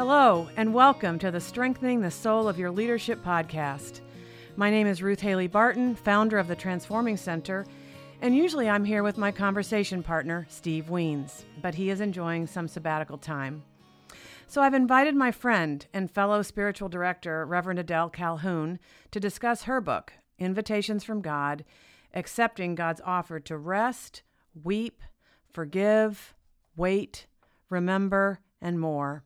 Hello, and welcome to the Strengthening the Soul of Your Leadership podcast. My name is Ruth Haley Barton, founder of the Transforming Center, and usually I'm here with my conversation partner, Steve Wiens, but he is enjoying some sabbatical time. So I've invited my friend and fellow spiritual director, Reverend Adele Calhoun, to discuss her book, Invitations from God Accepting God's Offer to Rest, Weep, Forgive, Wait, Remember, and More.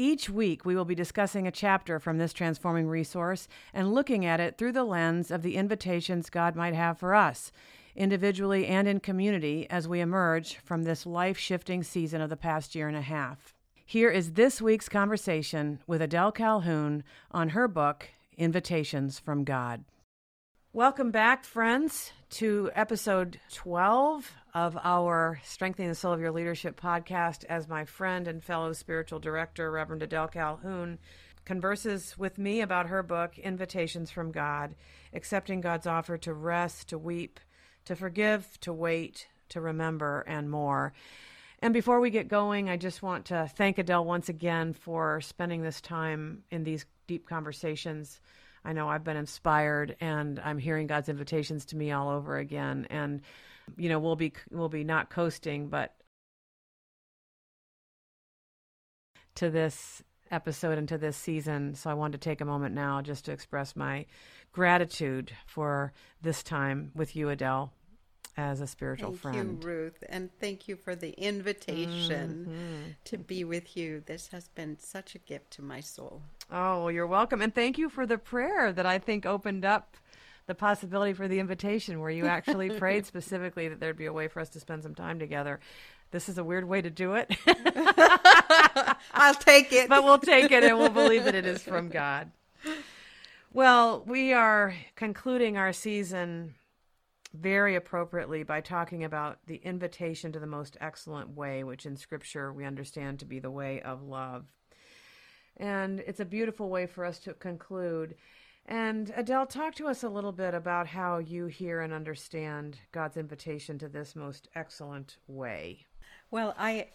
Each week, we will be discussing a chapter from this transforming resource and looking at it through the lens of the invitations God might have for us, individually and in community, as we emerge from this life shifting season of the past year and a half. Here is this week's conversation with Adele Calhoun on her book, Invitations from God. Welcome back, friends, to episode 12 of our Strengthening the Soul of Your Leadership podcast as my friend and fellow spiritual director, Reverend Adele Calhoun, converses with me about her book, Invitations from God, accepting God's offer to rest, to weep, to forgive, to wait, to remember, and more. And before we get going, I just want to thank Adele once again for spending this time in these deep conversations I know I've been inspired and I'm hearing God's invitations to me all over again. And, you know, we'll be, we'll be not coasting, but to this episode and to this season. So I wanted to take a moment now just to express my gratitude for this time with you, Adele as a spiritual thank friend. Thank you, Ruth, and thank you for the invitation mm-hmm. to be with you. This has been such a gift to my soul. Oh, you're welcome, and thank you for the prayer that I think opened up the possibility for the invitation, where you actually prayed specifically that there'd be a way for us to spend some time together. This is a weird way to do it. I'll take it. But we'll take it and we'll believe that it is from God. Well, we are concluding our season very appropriately by talking about the invitation to the most excellent way, which in Scripture we understand to be the way of love. And it's a beautiful way for us to conclude. And Adele, talk to us a little bit about how you hear and understand God's invitation to this most excellent way. Well, I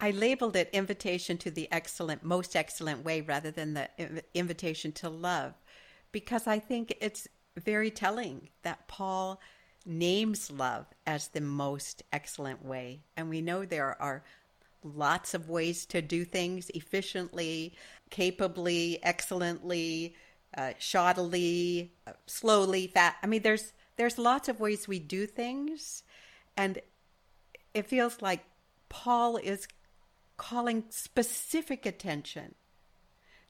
I labeled it invitation to the excellent most excellent way rather than the invitation to love because I think it's very telling that Paul names love as the most excellent way. And we know there are lots of ways to do things efficiently, capably, excellently, uh, shoddily, uh, slowly, fat. I mean, there's there's lots of ways we do things, and it feels like Paul is calling specific attention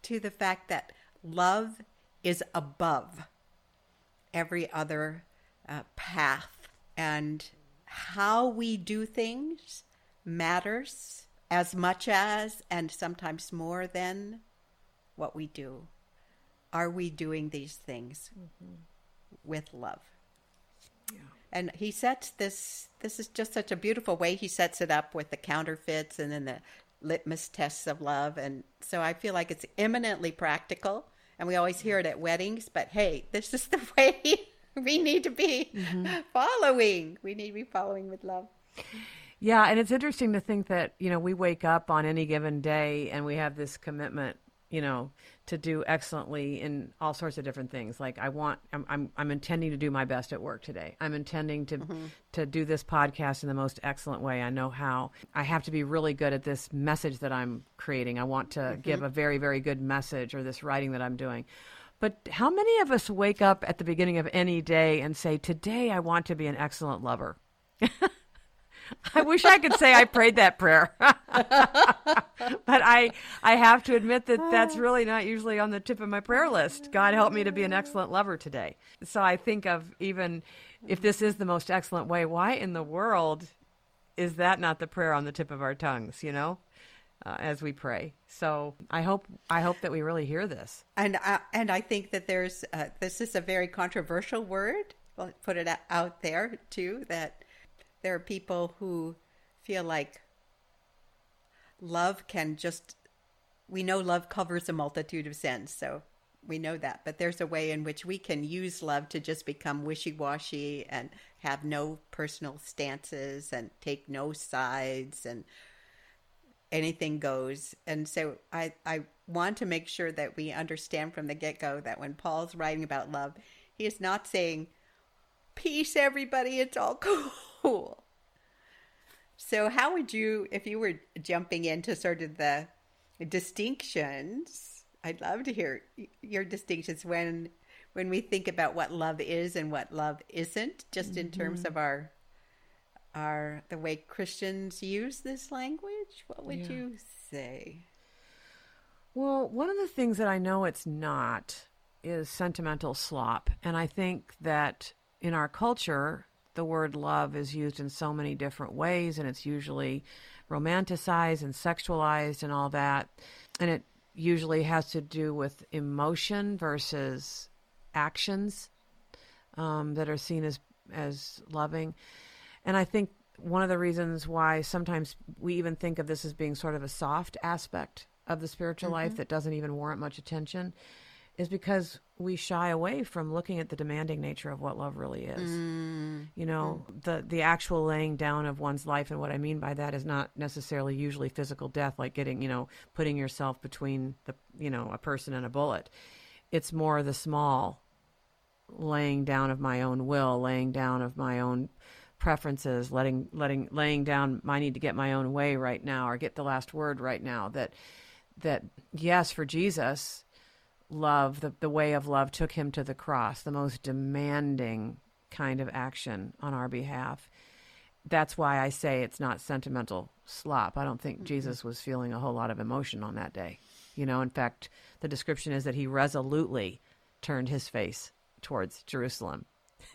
to the fact that love is above every other uh, path. And how we do things matters as much as and sometimes more than what we do. Are we doing these things mm-hmm. with love? Yeah. And he sets this, this is just such a beautiful way he sets it up with the counterfeits and then the litmus tests of love. And so I feel like it's eminently practical and we always hear it at weddings, but hey, this is the way we need to be mm-hmm. following. We need to be following with love. Yeah, and it's interesting to think that, you know, we wake up on any given day and we have this commitment, you know, to do excellently in all sorts of different things. Like I want I'm I'm, I'm intending to do my best at work today. I'm intending to mm-hmm. to do this podcast in the most excellent way. I know how. I have to be really good at this message that I'm creating. I want to mm-hmm. give a very very good message or this writing that I'm doing. But how many of us wake up at the beginning of any day and say, "Today I want to be an excellent lover"? I wish I could say I prayed that prayer, but I I have to admit that that's really not usually on the tip of my prayer list. God help me to be an excellent lover today. So I think of even if this is the most excellent way, why in the world is that not the prayer on the tip of our tongues? You know. Uh, as we pray. So I hope I hope that we really hear this. And uh, and I think that there's uh, this is a very controversial word. I'll put it out there too that there are people who feel like love can just we know love covers a multitude of sins so we know that but there's a way in which we can use love to just become wishy-washy and have no personal stances and take no sides and anything goes. And so I, I want to make sure that we understand from the get go that when Paul's writing about love, he is not saying, Peace, everybody, it's all cool. So, how would you, if you were jumping into sort of the distinctions, I'd love to hear your distinctions when when we think about what love is and what love isn't, just mm-hmm. in terms mm-hmm. of our our the way Christians use this language. What would yeah. you say? Well, one of the things that I know it's not is sentimental slop, and I think that in our culture, the word love is used in so many different ways, and it's usually romanticized and sexualized and all that, and it usually has to do with emotion versus actions um, that are seen as as loving. And I think one of the reasons why sometimes we even think of this as being sort of a soft aspect of the spiritual mm-hmm. life that doesn't even warrant much attention is because we shy away from looking at the demanding nature of what love really is. Mm. You know, mm. the the actual laying down of one's life and what I mean by that is not necessarily usually physical death like getting, you know, putting yourself between the, you know, a person and a bullet. It's more the small laying down of my own will, laying down of my own preferences, letting letting laying down I need to get my own way right now or get the last word right now that that yes for Jesus love, the, the way of love, took him to the cross, the most demanding kind of action on our behalf. That's why I say it's not sentimental slop. I don't think mm-hmm. Jesus was feeling a whole lot of emotion on that day. You know, in fact, the description is that he resolutely turned his face towards Jerusalem.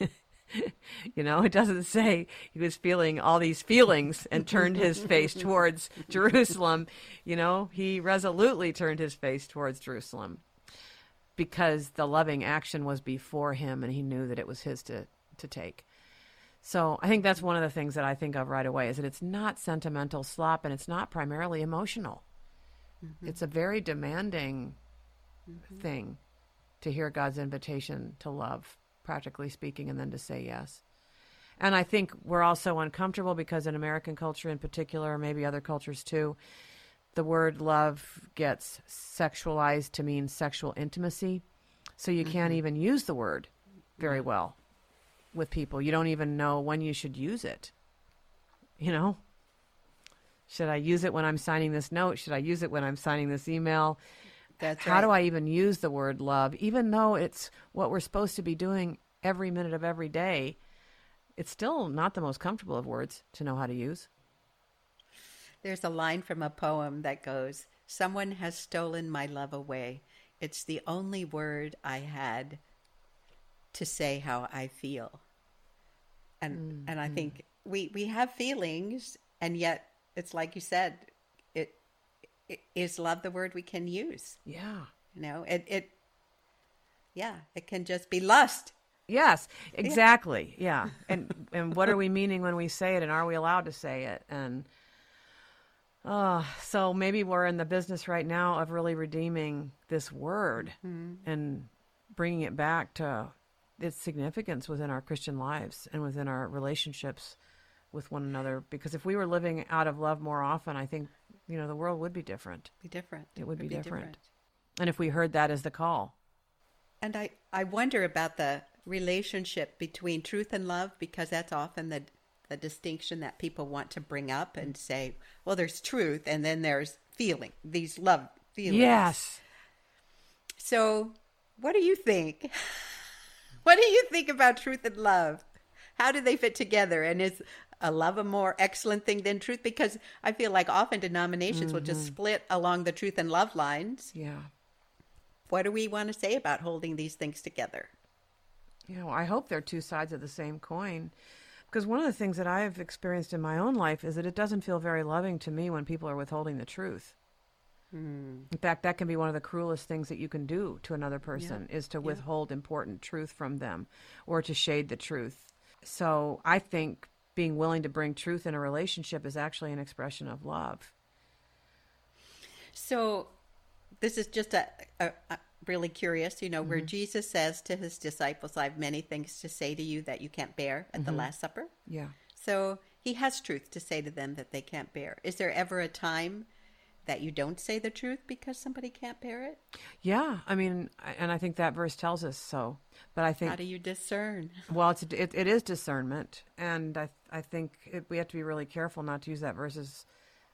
you know, it doesn't say he was feeling all these feelings and turned his face towards Jerusalem. You know, he resolutely turned his face towards Jerusalem because the loving action was before him and he knew that it was his to, to take. So I think that's one of the things that I think of right away is that it's not sentimental slop and it's not primarily emotional. Mm-hmm. It's a very demanding mm-hmm. thing to hear God's invitation to love, practically speaking, and then to say yes. And I think we're also uncomfortable because in American culture in particular, maybe other cultures too, the word love gets sexualized to mean sexual intimacy. So you mm-hmm. can't even use the word very well with people. You don't even know when you should use it. You know? Should I use it when I'm signing this note? Should I use it when I'm signing this email? That's How right. do I even use the word love? Even though it's what we're supposed to be doing every minute of every day, it's still not the most comfortable of words to know how to use. There's a line from a poem that goes, Someone has stolen my love away. It's the only word I had to say how I feel. And mm-hmm. and I think we we have feelings and yet it's like you said, it, it is love the word we can use. Yeah. You know, it it yeah, it can just be lust. Yes, exactly. Yeah. yeah. And and what are we meaning when we say it and are we allowed to say it? And Oh, so maybe we're in the business right now of really redeeming this word mm-hmm. and bringing it back to its significance within our Christian lives and within our relationships with one another. Because if we were living out of love more often, I think you know the world would be different. Be different. It would, be, be different. different. And if we heard that as the call. And I I wonder about the relationship between truth and love because that's often the the distinction that people want to bring up and say, well, there's truth and then there's feeling, these love feelings. Yes. So, what do you think? what do you think about truth and love? How do they fit together? And is a love a more excellent thing than truth? Because I feel like often denominations mm-hmm. will just mm-hmm. split along the truth and love lines. Yeah. What do we want to say about holding these things together? You know, I hope they're two sides of the same coin. Because one of the things that I've experienced in my own life is that it doesn't feel very loving to me when people are withholding the truth. Mm. In fact, that can be one of the cruelest things that you can do to another person yeah. is to withhold yeah. important truth from them or to shade the truth. So I think being willing to bring truth in a relationship is actually an expression of love. So this is just a, a, a really curious, you know, mm-hmm. where Jesus says to his disciples, I have many things to say to you that you can't bear at mm-hmm. the Last Supper. Yeah. So he has truth to say to them that they can't bear. Is there ever a time that you don't say the truth because somebody can't bear it? Yeah, I mean, and I think that verse tells us so. But I think how do you discern? Well, it's it, it is discernment, and I I think it, we have to be really careful not to use that verse as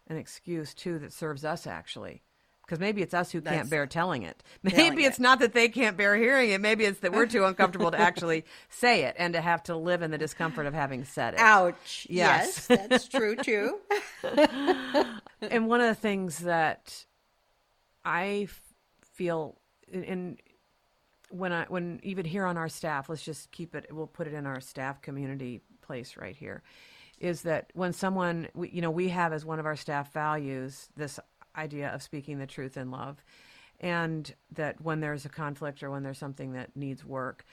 an excuse too that serves us actually. Because maybe it's us who That's- can't bear telling it. Maybe Telling it's it. not that they can't bear hearing it. Maybe it's that we're too uncomfortable to actually say it and to have to live in the discomfort of having said it. Ouch. Yes. Yes, that's true too. and one of the things that I feel in, in when I when even here on our staff, let's just keep it. We'll put it in our staff community place right here. Is that when someone we, you know we have as one of our staff values this idea of speaking the truth in love, and that when there's a conflict or when there's something that needs work,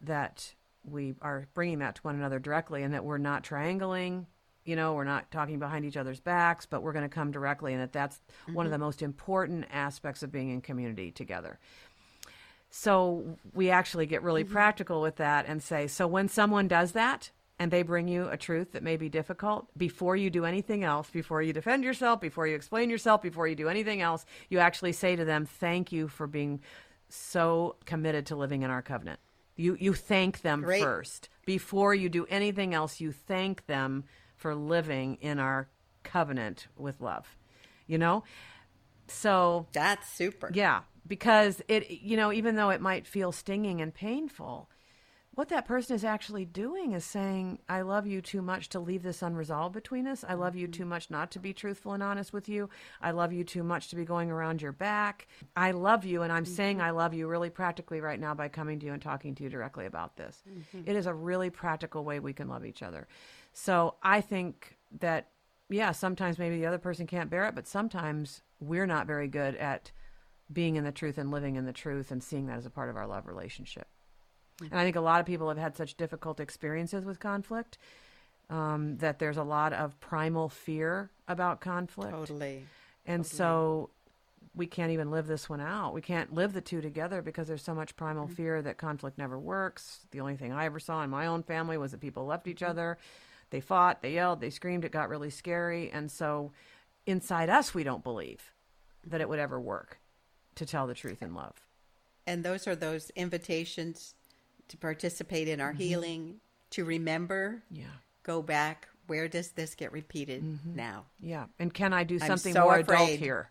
that we are bringing that to one another directly, and that we're not triangling. You know, we're not talking behind each other's backs, but we're going to come directly, and that that's one of the mm-hmm. most important aspects of being in community together. So we actually get really mm-hmm. practical with that and say, so when someone does that and they bring you a truth that may be difficult, before you do anything else, before you defend yourself, before you explain yourself, before you do anything else, you actually say to them, thank you for being so committed to living in our covenant. You you thank them Great. first. Before you do anything else, you thank them for living in our covenant with love. You know? So That's super. yeah, because it, you know, even though it might feel stinging and painful, what that person is actually doing is saying, I love you too much to leave this unresolved between us. I love you mm-hmm. too much not to be truthful and honest with you. I love you too much to be going around your back. I love you, and I'm saying mm-hmm. I love you really practically right now by coming to you and talking to you directly about this. Mm-hmm. It is a really practical way we can love each other. So I think that, yeah, sometimes maybe the other person can't bear it, but sometimes we're not very good at being in the truth and living in the truth and seeing that as a part of our love relationship. And I think a lot of people have had such difficult experiences with conflict um, that there's a lot of primal fear about conflict. Totally. And so we can't even live this one out. We can't live the two together because there's so much primal fear that conflict never works. The only thing I ever saw in my own family was that people left each other. They fought, they yelled, they screamed. It got really scary. And so inside us, we don't believe that it would ever work to tell the truth in love. And those are those invitations to participate in Mm-hmm. our healing, to remember, Yeah. go back. Where does this get repeated Mm-hmm. now? Yeah. And can I do something so more adult here?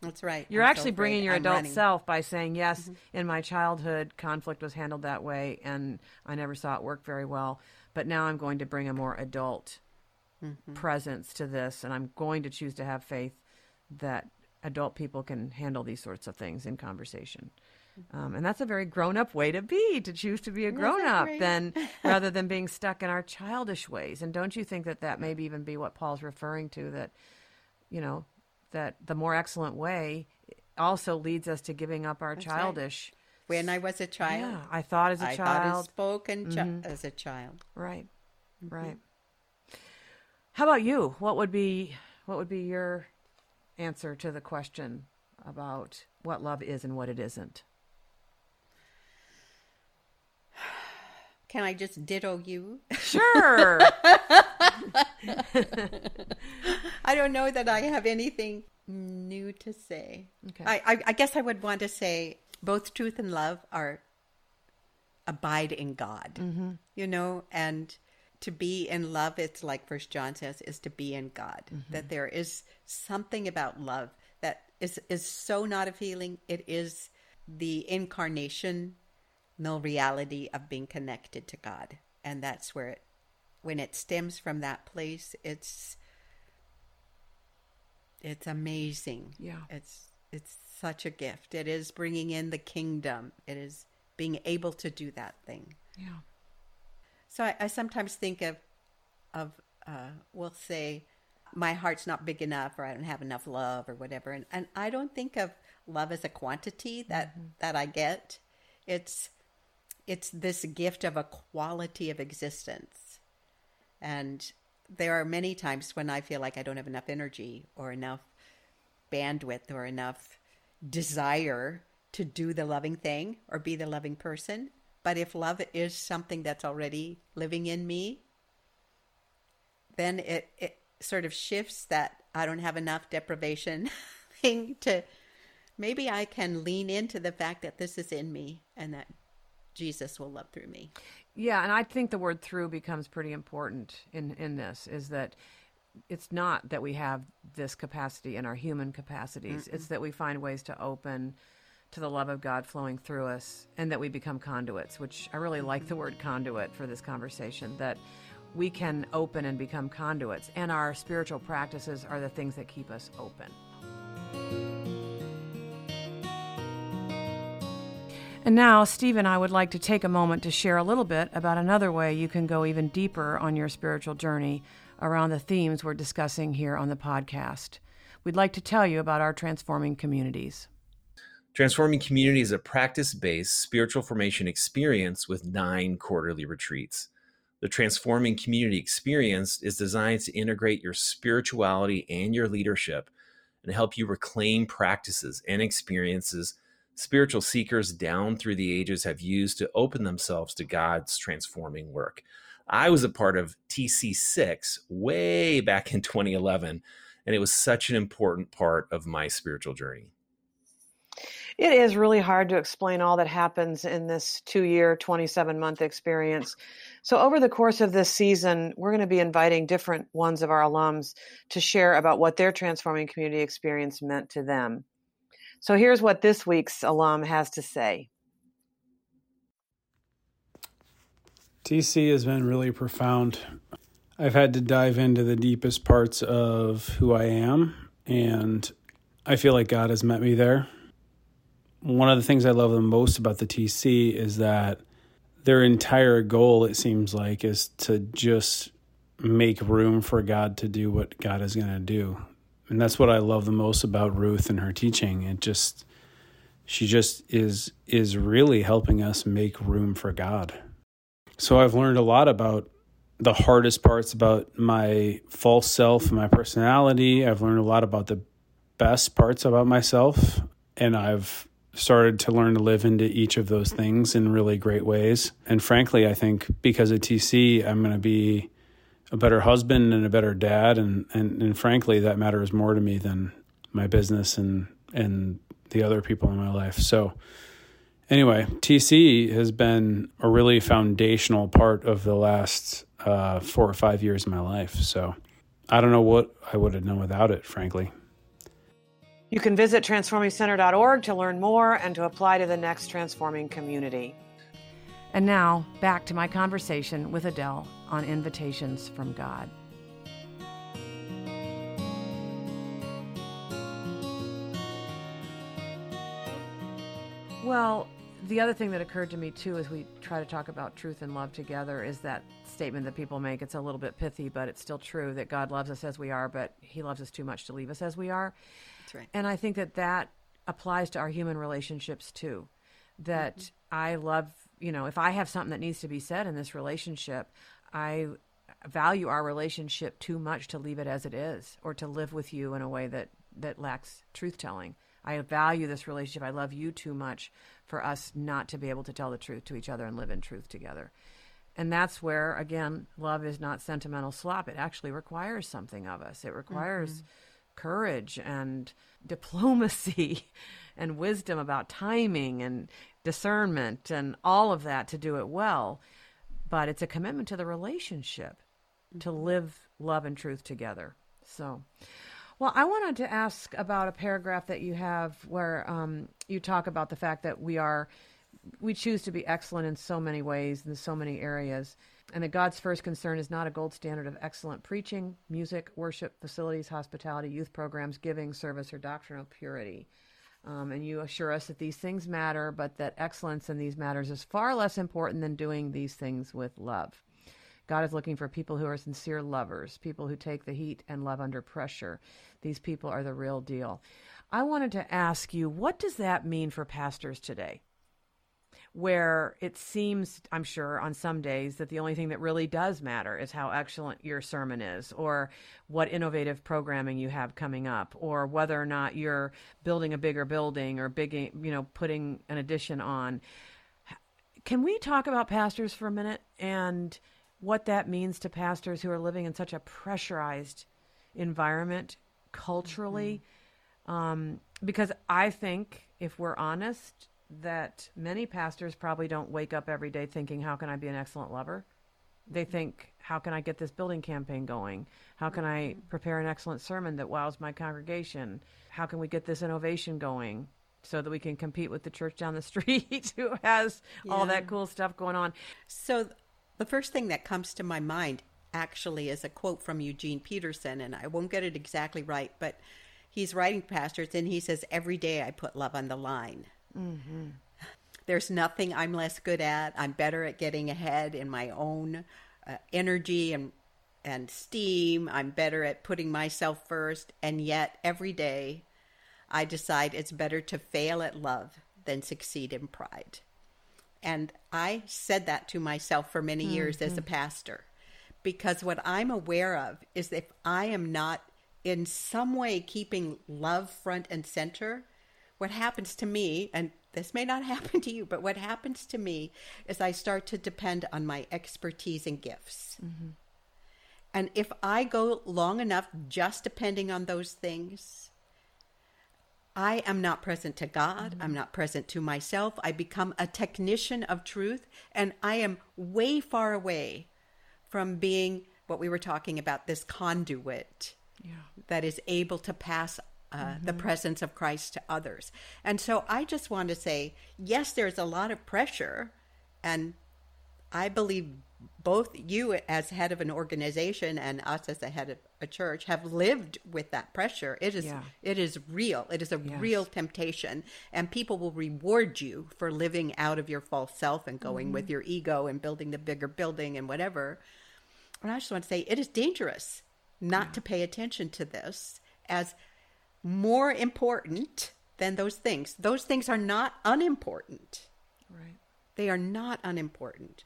That's right. You're I'm so actually bringing your I'm adult running. Mm-hmm. self by saying, yes, in my childhood, conflict was handled that way, and I never saw it work very well. But now I'm going to bring a more adult Mm-hmm. presence to this, and I'm going to choose to have faith that adult people can handle these sorts of things in conversation. Um, and that's a very grown up way to be, to choose to be a Mm-hmm. grown up than rather than being stuck in our childish ways. And don't you think that that maybe even be what Paul's referring to that, you know, that the more excellent way also leads us to giving up our right. childish. When I was a child, Yeah, I thought as a I child. spoke and chi- Mhm. as a child. Right, Mm-hmm. right. How about you? What would be what would be your answer to the question about what love is and what it isn't? Can I just ditto you? Sure. I don't know that I have anything new to say. Okay. I, I, I guess I would want to say both truth and love are abide in God. Mm-hmm. You know, and to be in love, it's like First John says, is to be in God. Mm-hmm. That there is something about love that is is so not a feeling. It is the incarnation, no reality of being connected to God, and that's where it, when it stems from that place, it's it's amazing. Yeah. It's it's such a gift. It is bringing in the kingdom. It is being able to do that thing. yeah. So I, I sometimes think of of uh, we'll say my heart's not big enough or I don't have enough love or whatever. And and I don't think of love as a quantity that that I get. It's it's this gift of a quality of existence. And there are many times when I feel like I don't have enough energy or enough bandwidth or enough desire to do the loving thing or be the loving person. But if love is something that's already living in me, then it, it sort of shifts that I don't have enough deprivation thing to maybe I can lean into the fact that this is in me and that Jesus will love through me. Yeah, and I think the word through becomes pretty important in in this is that it's not that we have this capacity in our human capacities. Mm-mm. It's that we find ways to open to the love of God flowing through us and that we become conduits, which I really like the word conduit for this conversation, that we can open and become conduits. And our spiritual practices are the things that keep us open. And now, Steve and I would like to take a moment to share a little bit about another way you can go even deeper on your spiritual journey around the themes we're discussing here on the podcast. We'd like to tell you about our transforming communities. Transforming Community is a practice based spiritual formation experience with nine quarterly retreats. The Transforming Community experience is designed to integrate your spirituality and your leadership and help you reclaim practices and experiences spiritual seekers down through the ages have used to open themselves to God's transforming work. I was a part of TC6 way back in 2011, and it was such an important part of my spiritual journey. It is really hard to explain all that happens in this two year, 27 month experience. So, over the course of this season, we're going to be inviting different ones of our alums to share about what their transforming community experience meant to them. So, here's what this week's alum has to say. TC has been really profound. I've had to dive into the deepest parts of who I am, and I feel like God has met me there one of the things I love the most about the TC is that their entire goal, it seems like, is to just make room for God to do what God is going to do. And that's what I love the most about Ruth and her teaching. It just, she just is is really helping us make room for God. So I've learned a lot about the hardest parts about my false self and my personality. I've learned a lot about the best parts about myself and I've started to learn to live into each of those things in really great ways. And frankly, I think because of TC, I'm going to be a better husband and a better dad. And, and, and frankly, that matters more to me than my business and, and the other people in my life. So, anyway, TC has been a really foundational part of the last uh, four or five years of my life. So, I don't know what I would have done without it, frankly. You can visit transformingcenter.org to learn more and to apply to the next transforming community. And now, back to my conversation with Adele on invitations from God. Well, the other thing that occurred to me too as we try to talk about truth and love together is that statement that people make. It's a little bit pithy, but it's still true that God loves us as we are, but He loves us too much to leave us as we are. That's right. And I think that that applies to our human relationships too. That mm-hmm. I love, you know, if I have something that needs to be said in this relationship, I value our relationship too much to leave it as it is or to live with you in a way that that lacks truth telling. I value this relationship. I love you too much for us not to be able to tell the truth to each other and live in truth together. And that's where, again, love is not sentimental slop. It actually requires something of us. It requires mm-hmm courage and diplomacy and wisdom about timing and discernment and all of that to do it well. But it's a commitment to the relationship to mm-hmm. live love and truth together. So, well, I wanted to ask about a paragraph that you have where um, you talk about the fact that we are, we choose to be excellent in so many ways in so many areas and that God's first concern is not a gold standard of excellent preaching, music, worship, facilities, hospitality, youth programs, giving, service, or doctrinal purity. Um, and you assure us that these things matter, but that excellence in these matters is far less important than doing these things with love. God is looking for people who are sincere lovers, people who take the heat and love under pressure. These people are the real deal. I wanted to ask you, what does that mean for pastors today? Where it seems, I'm sure, on some days that the only thing that really does matter is how excellent your sermon is, or what innovative programming you have coming up, or whether or not you're building a bigger building or big, you know, putting an addition on. Can we talk about pastors for a minute and what that means to pastors who are living in such a pressurized environment culturally? Um, because I think, if we're honest, that many pastors probably don't wake up every day thinking, How can I be an excellent lover? They think, How can I get this building campaign going? How can I mm-hmm. prepare an excellent sermon that wows my congregation? How can we get this innovation going? So that we can compete with the church down the street who has all that cool stuff going on. So, the first thing that comes to my mind actually is a quote from Eugene Peterson, and I won't get it exactly right, but he's writing pastors and he says, Every day I put love on the line. There's nothing I'm less good at. I'm better at getting ahead in my own uh, energy and and steam. I'm better at putting myself first, and yet every day I decide it's better to fail at love than succeed in pride. And I said that to myself for many years as a pastor because what I'm aware of is if I am not in some way keeping love front and center, what happens to me, and this may not happen to you, but what happens to me is I start to depend on my expertise and gifts. Mm-hmm. And if I go long enough just depending on those things, I am not present to God. Mm-hmm. I'm not present to myself. I become a technician of truth, and I am way far away from being what we were talking about this conduit that is able to pass uh, the presence of Christ to others. And so I just want to say yes, there's a lot of pressure, and I believe both you as head of an organization and us as the head of a church have lived with that pressure. It is Yeah. it is real. It is a Yes. real temptation and people will reward you for living out of your false self and going Mm-hmm. with your ego and building the bigger building and whatever. And I just want to say it is dangerous not to pay attention to this as more important than those things. Those things are not unimportant. Right. They are not unimportant.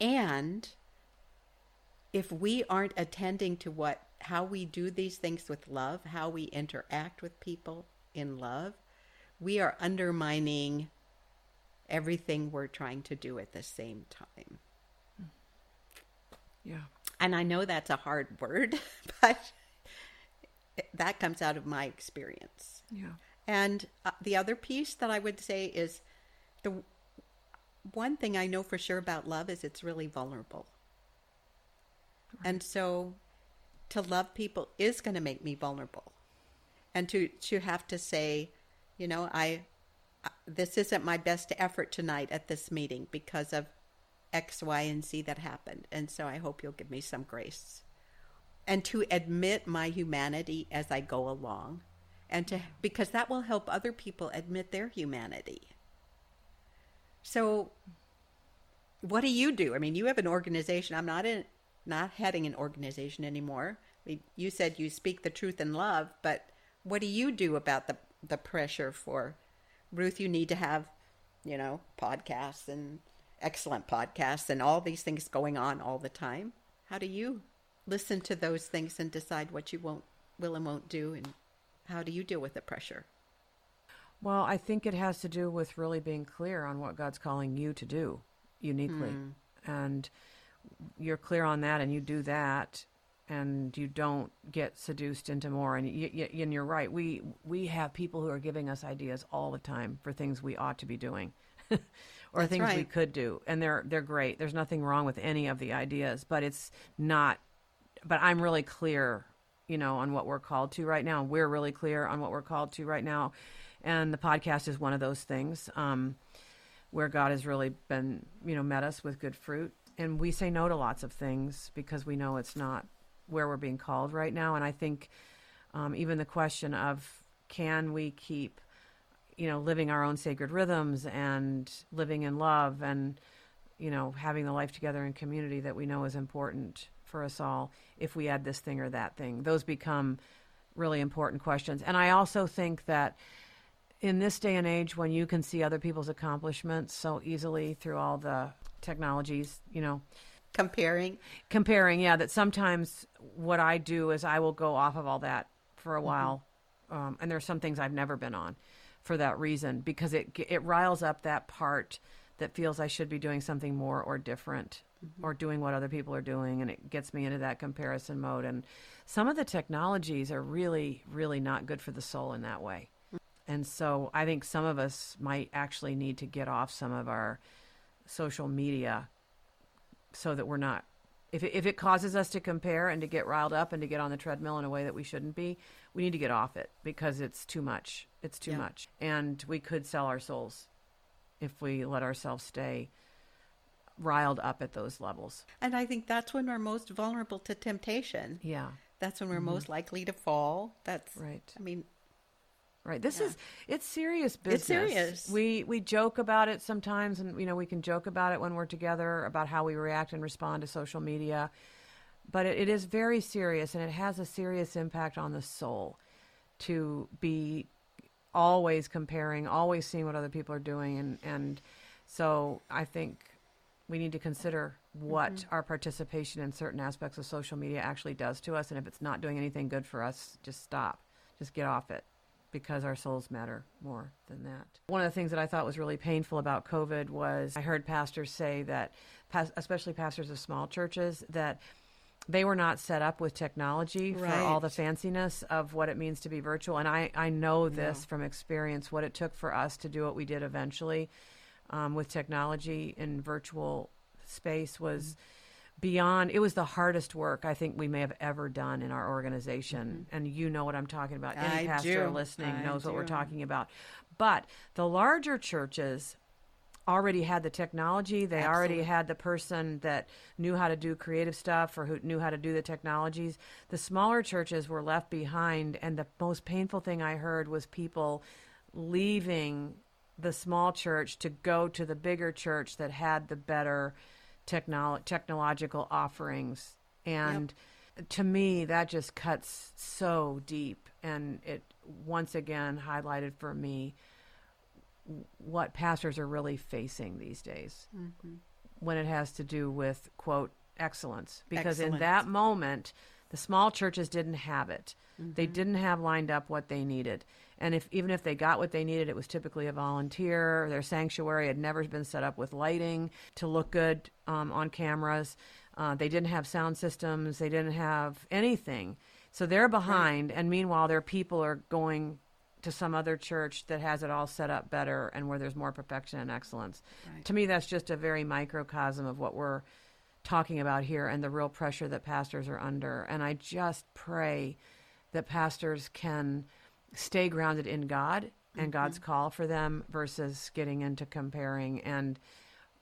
And if we aren't attending to what how we do these things with love, how we interact with people in love, we are undermining everything we're trying to do at the same time. Yeah. And I know that's a hard word, but that comes out of my experience. Yeah. And uh, the other piece that I would say is the one thing I know for sure about love is it's really vulnerable. And so to love people is going to make me vulnerable. And to to have to say, you know, I uh, this isn't my best effort tonight at this meeting because of X, Y, and Z that happened. And so I hope you'll give me some grace. And to admit my humanity as I go along. And to because that will help other people admit their humanity. So what do you do? I mean, you have an organization. I'm not in not heading an organization anymore. You said you speak the truth in love, but what do you do about the the pressure for Ruth? You need to have, you know, podcasts and excellent podcasts and all these things going on all the time. How do you listen to those things and decide what you won't will and won't do, and how do you deal with the pressure? Well, I think it has to do with really being clear on what God's calling you to do uniquely. Hmm. And you're clear on that and you do that and you don't get seduced into more and you, you, and you're right. We we have people who are giving us ideas all the time for things we ought to be doing. or That's things we could do and they're they're great. There's nothing wrong with any of the ideas, but it's not but I'm really clear, you know, on what we're called to right now. We're really clear on what we're called to right now. And the podcast is one of those things um, where God has really been, you know, met us with good fruit. And we say no to lots of things because we know it's not where we're being called right now. And I think um, even the question of can we keep, you know, living our own sacred rhythms and living in love and, you know, having the life together in community that we know is important for us all if we add this thing or that thing. Those become really important questions. And I also think that in this day and age when you can see other people's accomplishments so easily through all the technologies, you know, Comparing, comparing, yeah, that sometimes what I do is I will go off of all that for a while. Um, and there's some things I've never been on for that reason because it it riles up that part that feels I should be doing something more or different or mm-hmm. doing what other people are doing and it gets me into that comparison mode and some of the technologies are really really not good for the soul in that way. Mm. And so I think some of us might actually need to get off some of our social media so that we're not if it, if it causes us to compare and to get riled up and to get on the treadmill in a way that we shouldn't be, we need to get off it because it's too much. It's too Yeah. much. And we could sell our souls if we let ourselves stay riled up at those levels. And I think that's when we're most vulnerable to temptation. Yeah. That's when we're mm-hmm. most likely to fall. That's Right. I mean, Right. This Yeah. is it's serious business. It's serious. We we joke about it sometimes and you know, we can joke about it when we're together about how we react and respond to social media. But it, it is very serious and it has a serious impact on the soul to be always comparing, always seeing what other people are doing and and so I think we need to consider what mm-hmm. our participation in certain aspects of social media actually does to us and if it's not doing anything good for us, just stop. Just get off it because our souls matter more than that. One of the things that I thought was really painful about COVID was I heard pastors say that, especially pastors of small churches, that they were not set up with technology for all the fanciness of what it means to be virtual. And I, I know this from experience, what it took for us to do what we did eventually um, with technology in virtual space was beyond it was the hardest work i think we may have ever done in our organization. And you know what i'm talking about. Any I pastor do. listening I knows what we're talking about. But the larger churches already had the technology. They already had the person that knew how to do creative stuff or who knew how to do the technologies. The smaller churches were left behind and the most painful thing i heard was people leaving the small church to go to the bigger church that had the better technolo- technological offerings. And to me that just cuts so deep and it once again highlighted for me what pastors are really facing these days when it has to do with quote excellence. Because in that moment the small churches didn't have it. They didn't have lined up what they needed. And if even if they got what they needed it was typically a volunteer. Their sanctuary had never been set up with lighting to look good um, on cameras. Uh, they didn't have sound systems. They didn't have anything. So they're behind and meanwhile their people are going to some other church that has it all set up better and where there's more perfection and excellence. Right. To me, that's just a very microcosm of what we're talking about here and the real pressure that pastors are under. And I just pray that pastors can stay grounded in God and mm-hmm. God's call for them versus getting into comparing. And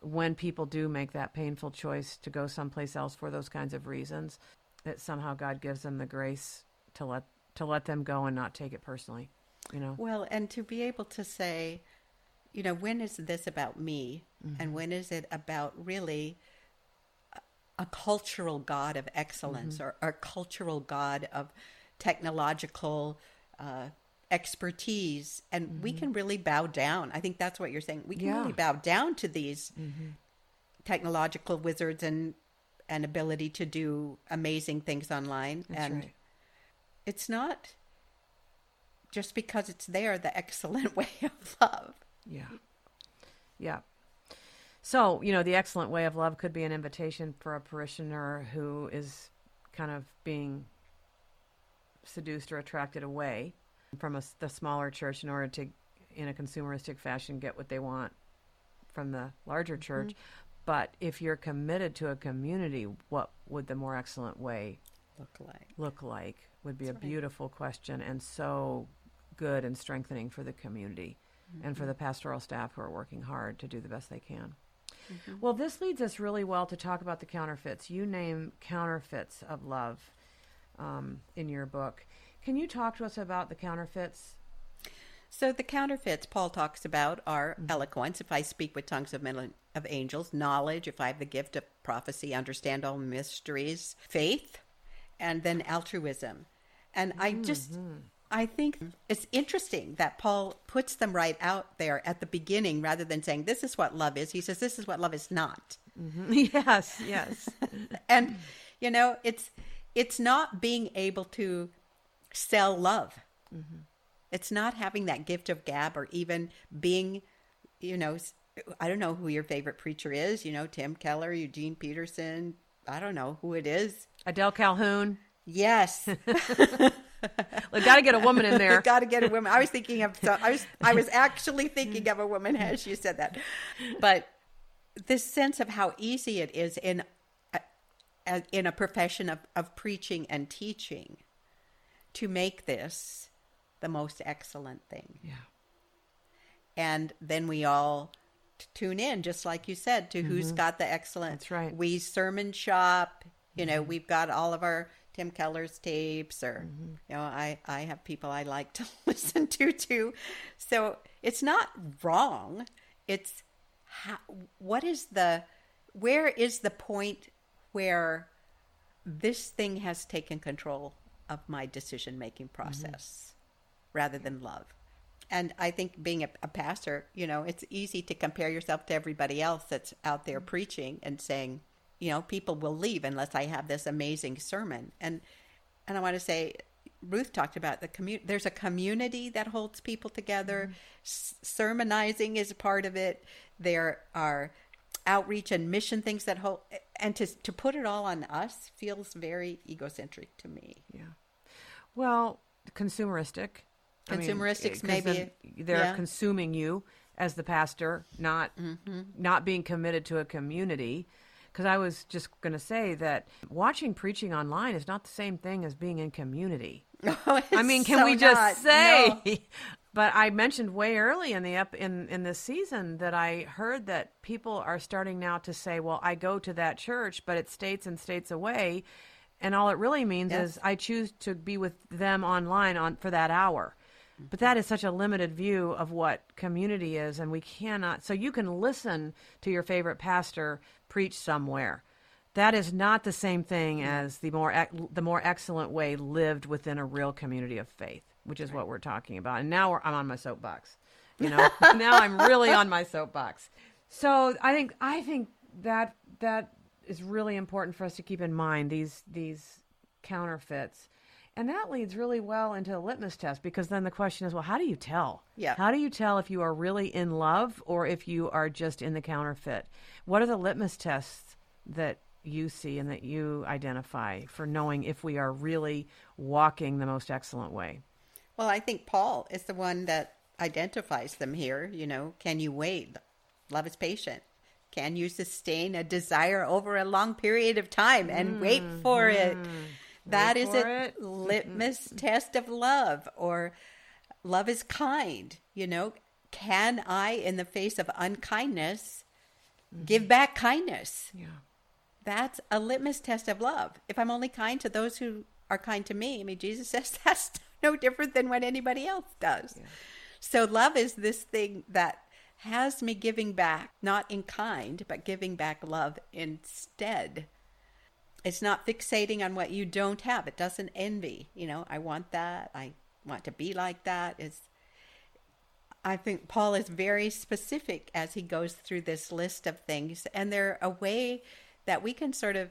when people do make that painful choice to go someplace else for those kinds of reasons, that somehow God gives them the grace to let to let them go and not take it personally. You know. well, and to be able to say, you know, when is this about me, and mm-hmm. when is it about really a, cultural God of excellence mm-hmm. or, a cultural God of technological uh, expertise, and we mm-hmm. can really bow down. I think that's what you're saying. We can Yeah. really bow down to these technological wizards and and ability to do amazing things online. That's and right. it's not just because it's there the excellent way of love. Yeah. Yeah. So, you know, the excellent way of love could be an invitation for a parishioner who is kind of being seduced or attracted away from a the smaller church in order to, in a consumeristic fashion, get what they want from the larger mm-hmm. church. But if you're committed to a community, what would the more excellent way Look like look like? Would be a right. beautiful question and so good and strengthening for the community and for mm-hmm. the pastoral staff who are working hard to do the best they can. Mm-hmm. Well, this leads us really well to talk about the counterfeits. You name counterfeits of love um, in your book. Can you talk to us about the counterfeits? So the counterfeits Paul talks about are mm-hmm. eloquence, if I speak with tongues of men of angels, knowledge, if I have the gift of prophecy, understand all mysteries, faith, and then altruism. And I just I think it's interesting that Paul puts them right out there at the beginning rather than saying this is what love is. He says this is what love is not. Mm-hmm. yes, yes. And you know, it's it's not being able to sell love. Mm-hmm. It's not having that gift of gab or even being, you know, I don't know who your favorite preacher is. You know, Tim Keller, Eugene Peterson. I don't know who it is. Adele Calhoun. Yes. We've got to get a woman in there. Got to get a woman. I was thinking of. So I was. I was actually thinking of a woman as you said that, but this sense of how easy it is in a, in a profession of, of preaching and teaching to make this the most excellent thing. Yeah. And then we all t- tune in, just like you said, to who's mm-hmm. got the excellent. That's right. We sermon shop. You know, mm-hmm. we've got all of our Tim Keller's tapes, or mm-hmm. you know, I I have people I like to listen to too. So it's not wrong. It's how, what is the where is the point where this thing has taken control of my decision making mm-hmm. process rather than love. And I think being a, a pastor, you know, it's easy to compare yourself to everybody else that's out there mm-hmm. preaching and saying, you know, people will leave unless I have this amazing sermon. And and I want to say, Ruth talked about the community. There's a community that holds people together. S- sermonizing is a part of it. There are outreach and mission things that hold, and to to put it all on us feels very egocentric to me. Yeah. Well, consumeristic. I mean, maybe- they're yeah. consuming you as the pastor, not Mm-hmm. not being committed to a community. Because I was just going to say that watching preaching online is not the same thing as being in community. I mean, can So we just not, say? no. But I mentioned way early in the up in in this season that I heard that people are starting now to say, "Well, I go to that church, but it's states and states away," and all it really means Yes. is I choose to be with them online on for that hour. But that is such a limited view of what community is, and we cannot. So you can listen to your favorite pastor preach somewhere. That is not the same thing mm-hmm. as the more the more excellent way lived within a real community of faith, which is what we're talking about. And now we're, I'm on my soapbox. You know, now I'm really on my soapbox. So I think I think that that is really important for us to keep in mind these these counterfeits. And that leads really well into the litmus test because then the question is, well, how do you tell? Yeah. How do you tell if you are really in love or if you are just in the counterfeit? What are the litmus tests that you see and that you identify for knowing if we are really walking the most excellent way? Well, I think Paul is the one that identifies them here. You know, can you wait? Love is patient. Can you sustain a desire over a long period of time and wait mm, for it? Mm. That is a it. Mm-hmm. litmus test of love. Or love is kind. You know, can I, in the face of unkindness, mm-hmm. give back kindness? Yeah. That's a litmus test of love. If I'm only kind to those who are kind to me, I mean, Jesus says that's no different than what anybody else does. So, love is this thing that has me giving back, not in kind, but giving back love instead. It's not fixating on what you don't have. It doesn't envy. You know, I want that. I want to be like that. It's I think Paul is very specific as he goes through this list of things, and they're a way that we can sort of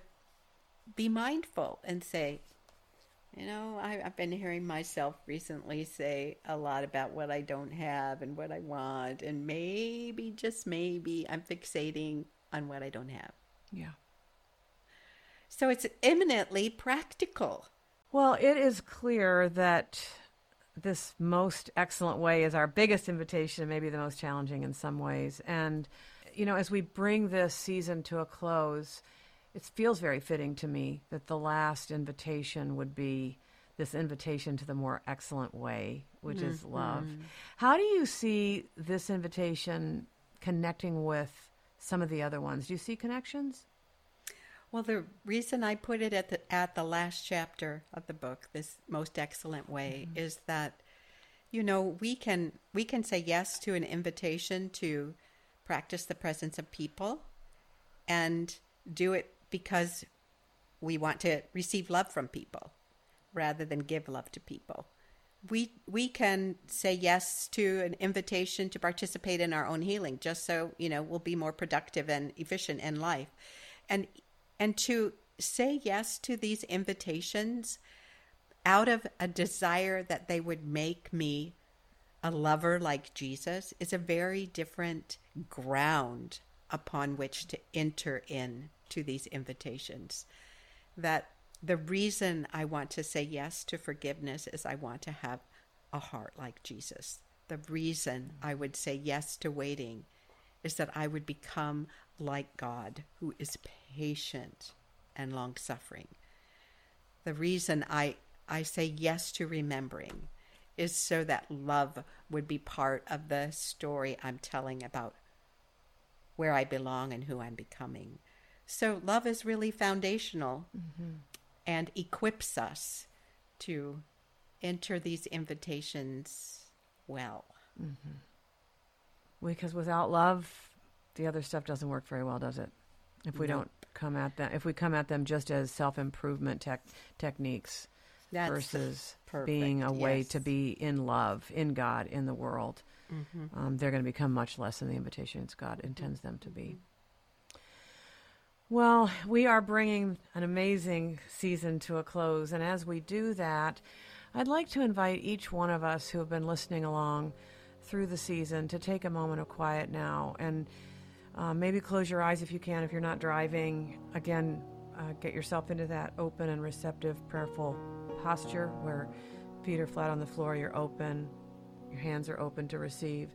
be mindful and say, you know, I, I've been hearing myself recently say a lot about what I don't have and what I want, and maybe, just maybe, I'm fixating on what I don't have. Yeah. So it's eminently practical. Well, it is clear that this most excellent way is our biggest invitation, maybe the most challenging in some ways. And, you know, as we bring this season to a close, it feels very fitting to me that the last invitation would be this invitation to the more excellent way, which is mm-hmm. love. How do you see this invitation connecting with some of the other ones? Do you see connections? Well, the reason I put it at the at the last chapter of the book, this most excellent way, mm-hmm. is that you know we can we can say yes to an invitation to practice the presence of people, and do it because we want to receive love from people, rather than give love to people. We we can say yes to an invitation to participate in our own healing, just so you know we'll be more productive and efficient in life, and and to say yes to these invitations out of a desire that they would make me a lover like Jesus is a very different ground upon which to enter in to these invitations. That the reason I want to say yes to forgiveness is I want to have a heart like Jesus. The reason I would say yes to waiting is that I would become like God, who is patient and long suffering. The reason I, I say yes to remembering is so that love would be part of the story I'm telling about where I belong and who I'm becoming. So, love is really foundational mm-hmm. and equips us to enter these invitations well. Mm-hmm. Because without love, the other stuff doesn't work very well, does it? If we nope. don't come at them, if we come at them just as self improvement tech, techniques That's versus perfect. being a yes. way to be in love, in God, in the world, mm-hmm. um, they're going to become much less than the invitations God intends them to be. Well, we are bringing an amazing season to a close, and as we do that, I'd like to invite each one of us who have been listening along through the season to take a moment of quiet now and uh, maybe close your eyes if you can, if you're not driving. Again, uh, get yourself into that open and receptive, prayerful posture where feet are flat on the floor, you're open, your hands are open to receive.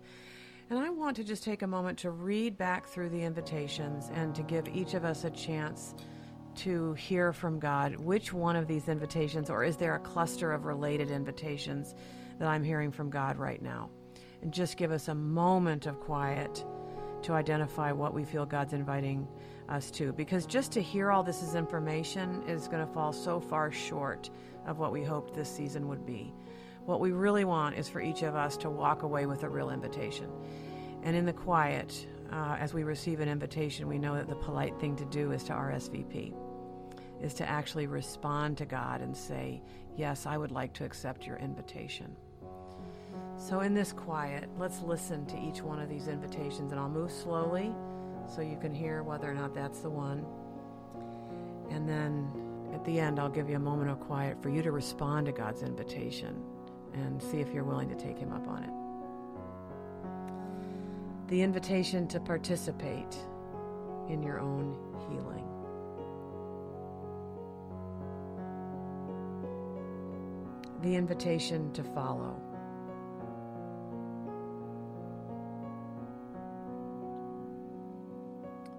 And I want to just take a moment to read back through the invitations and to give each of us a chance to hear from God which one of these invitations, or is there a cluster of related invitations that I'm hearing from God right now? And just give us a moment of quiet to identify what we feel God's inviting us to. Because just to hear all this as information is going to fall so far short of what we hoped this season would be. What we really want is for each of us to walk away with a real invitation. And in the quiet, uh, as we receive an invitation, we know that the polite thing to do is to RSVP, is to actually respond to God and say, Yes, I would like to accept your invitation. So, in this quiet, let's listen to each one of these invitations, and I'll move slowly so you can hear whether or not that's the one. And then at the end, I'll give you a moment of quiet for you to respond to God's invitation and see if you're willing to take Him up on it. The invitation to participate in your own healing. The invitation to follow.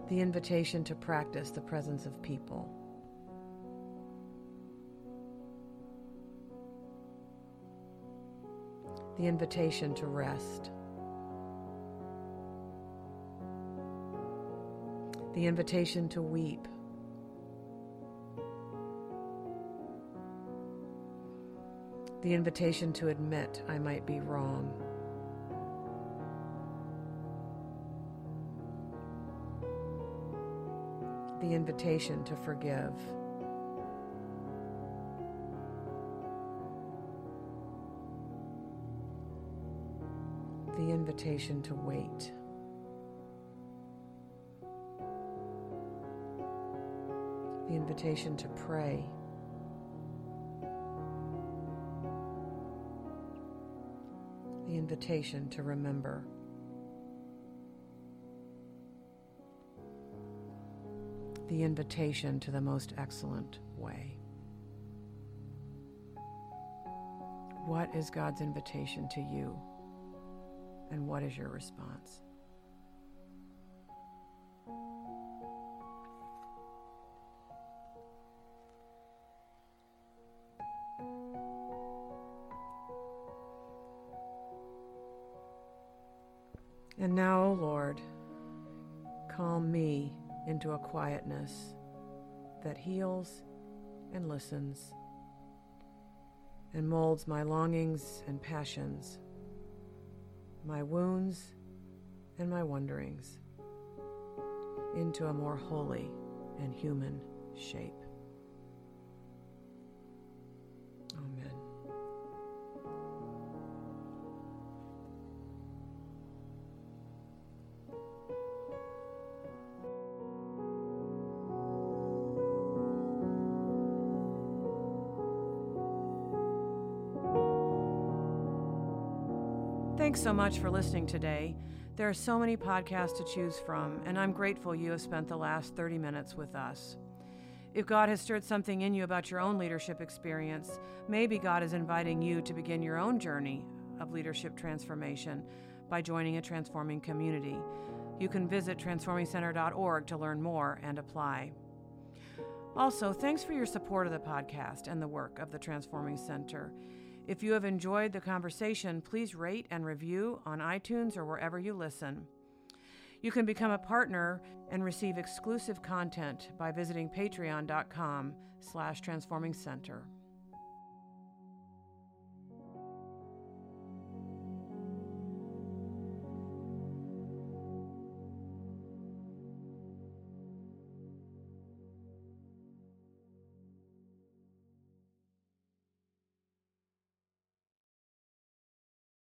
The invitation to practice the presence of people. The invitation to rest. The invitation to weep. The invitation to admit I might be wrong. The invitation to forgive. The invitation to wait. The invitation to pray. The invitation to remember. The invitation to the most excellent way. What is God's invitation to you? And what is your response? And now, O Lord, calm me into a quietness that heals and listens and molds my longings and passions, my wounds and my wonderings into a more holy and human shape. Thanks so much for listening today. There are so many podcasts to choose from, and I'm grateful you have spent the last 30 minutes with us. If God has stirred something in you about your own leadership experience, maybe God is inviting you to begin your own journey of leadership transformation by joining a transforming community. You can visit transformingcenter.org to learn more and apply. Also, thanks for your support of the podcast and the work of the Transforming Center. If you have enjoyed the conversation, please rate and review on iTunes or wherever you listen. You can become a partner and receive exclusive content by visiting patreon.com slash transforming center.